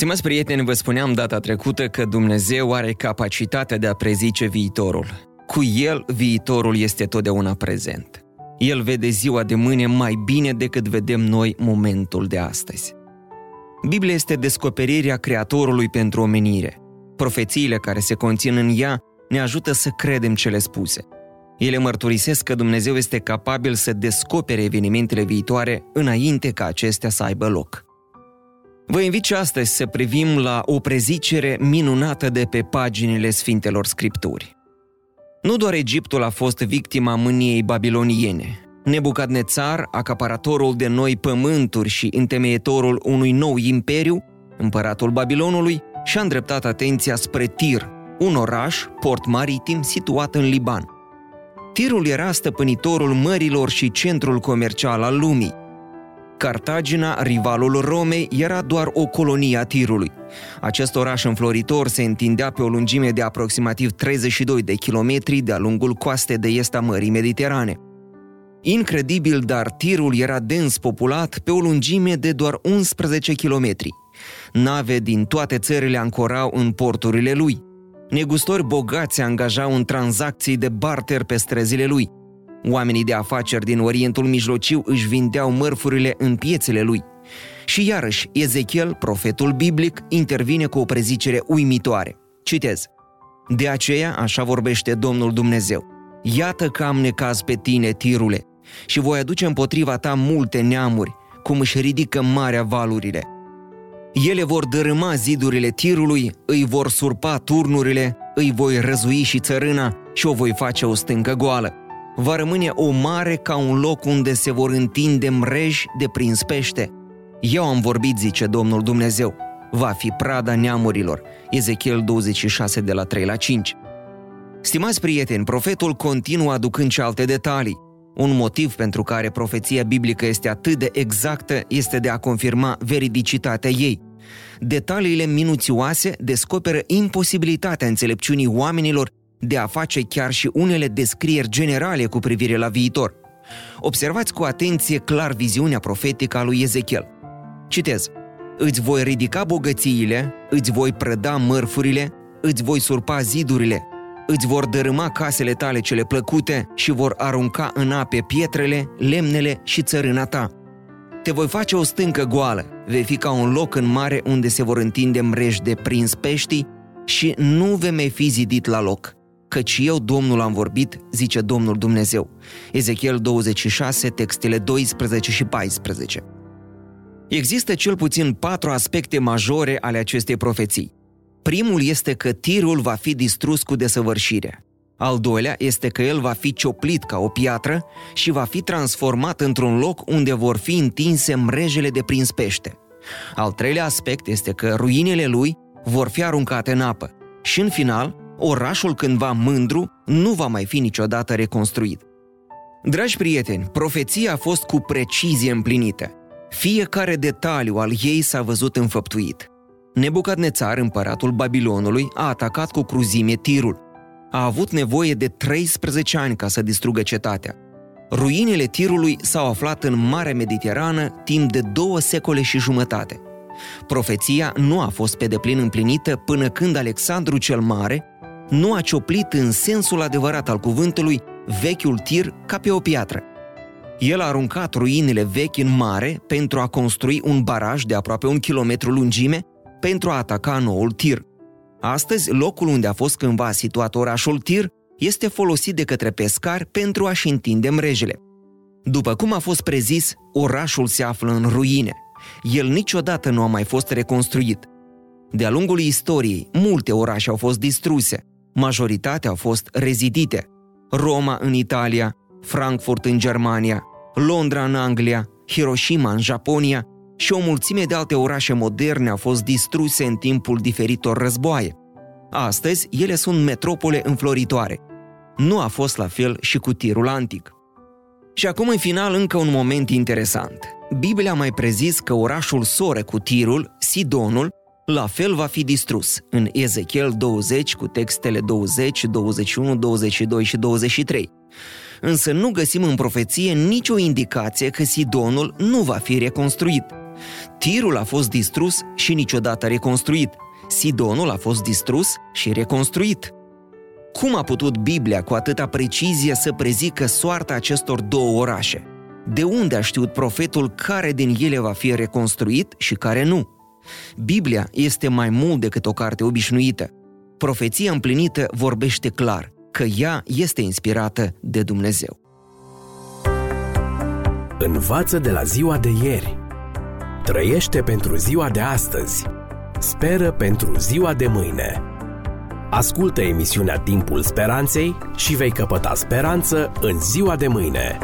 Stimați prieteni, vă spuneam data trecută că Dumnezeu are capacitatea de a prezice viitorul. Cu El, viitorul este totdeauna prezent. El vede ziua de mâine mai bine decât vedem noi momentul de astăzi. Biblia este descoperirea Creatorului pentru omenire. Profețiile care se conțin în ea ne ajută să credem cele spuse. Ele mărturisesc că Dumnezeu este capabil să descopere evenimentele viitoare înainte ca acestea să aibă loc. Vă invit și astăzi să privim la o prezicere minunată de pe paginile Sfintelor Scripturi. Nu doar Egiptul a fost victima mâniei babiloniene. Nebucadnețar, acaparatorul de noi pământuri și întemeietorul unui nou imperiu, împăratul Babilonului, și-a îndreptat atenția spre Tir, un oraș, port maritim situat în Liban. Tirul era stăpânitorul mărilor și centrul comercial al lumii. Cartagina, rivalul Romei, era doar o colonie a tirului. Acest oraș înfloritor se întindea pe o lungime de aproximativ 32 de kilometri de-a lungul coastei de est a Mării Mediterane. Incredibil, dar tirul era dens populat pe o lungime de doar 11 kilometri. Nave din toate țările ancorau în porturile lui. Negustori bogați se angajau în tranzacții de barter pe străzile lui – Oamenii de afaceri din Orientul Mijlociu își vindeau mărfurile în piețele lui. Și iarăși, Ezechiel, profetul biblic, intervine cu o prezicere uimitoare. Citez. De aceea, așa vorbește Domnul Dumnezeu. Iată că am necaz pe tine, tirule, și voi aduce împotriva ta multe neamuri, cum își ridică marea valurile. Ele vor dărâma zidurile tirului, îi vor surpa turnurile, îi voi răzui și țărâna și o voi face o stâncă goală va rămâne o mare ca un loc unde se vor întinde mreji de prins pește. Eu am vorbit, zice Domnul Dumnezeu, va fi prada neamurilor. Ezechiel 26 de la 3 la 5. Stimați prieteni, profetul continuă aducând și alte detalii. Un motiv pentru care profeția biblică este atât de exactă este de a confirma veridicitatea ei. Detaliile minuțioase descoperă imposibilitatea înțelepciunii oamenilor de a face chiar și unele descrieri generale cu privire la viitor. Observați cu atenție clar viziunea profetică a lui Ezechiel. Citez. Îți voi ridica bogățiile, îți voi prăda mărfurile, îți voi surpa zidurile, îți vor dărâma casele tale cele plăcute și vor arunca în ape pietrele, lemnele și țărâna ta. Te voi face o stâncă goală, vei fi ca un loc în mare unde se vor întinde mreji de prins peștii și nu vei mai fi zidit la loc căci eu, Domnul, am vorbit, zice Domnul Dumnezeu. Ezechiel 26, textele 12 și 14. Există cel puțin patru aspecte majore ale acestei profeții. Primul este că tirul va fi distrus cu desăvârșire. Al doilea este că el va fi cioplit ca o piatră și va fi transformat într-un loc unde vor fi întinse mrejele de prins pește. Al treilea aspect este că ruinele lui vor fi aruncate în apă. Și în final, orașul cândva mândru nu va mai fi niciodată reconstruit. Dragi prieteni, profeția a fost cu precizie împlinită. Fiecare detaliu al ei s-a văzut înfăptuit. Nebucadnețar, împăratul Babilonului, a atacat cu cruzime tirul. A avut nevoie de 13 ani ca să distrugă cetatea. Ruinele tirului s-au aflat în Marea Mediterană timp de două secole și jumătate. Profeția nu a fost pe deplin împlinită până când Alexandru cel Mare nu a cioplit în sensul adevărat al cuvântului vechiul tir ca pe o piatră. El a aruncat ruinele vechi în mare pentru a construi un baraj de aproape un kilometru lungime pentru a ataca noul tir. Astăzi, locul unde a fost cândva situat orașul Tir este folosit de către pescari pentru a-și întinde mrejele. După cum a fost prezis, orașul se află în ruine. El niciodată nu a mai fost reconstruit. De-a lungul istoriei, multe orașe au fost distruse, Majoritatea au fost rezidite. Roma în Italia, Frankfurt în Germania, Londra în Anglia, Hiroshima în Japonia și o mulțime de alte orașe moderne au fost distruse în timpul diferitor războaie. Astăzi, ele sunt metropole înfloritoare. Nu a fost la fel și cu tirul antic. Și acum, în final, încă un moment interesant. Biblia mai prezis că orașul sore cu tirul, Sidonul, la fel va fi distrus în Ezechiel 20 cu textele 20, 21, 22 și 23. Însă nu găsim în profeție nicio indicație că Sidonul nu va fi reconstruit. Tirul a fost distrus și niciodată reconstruit. Sidonul a fost distrus și reconstruit. Cum a putut Biblia cu atâta precizie să prezică soarta acestor două orașe? De unde a știut profetul care din ele va fi reconstruit și care nu? Biblia este mai mult decât o carte obișnuită. Profeția împlinită vorbește clar că ea este inspirată de Dumnezeu. Învață de la ziua de ieri. Trăiește pentru ziua de astăzi. Speră pentru ziua de mâine. Ascultă emisiunea Timpul Speranței și vei căpăta speranță în ziua de mâine.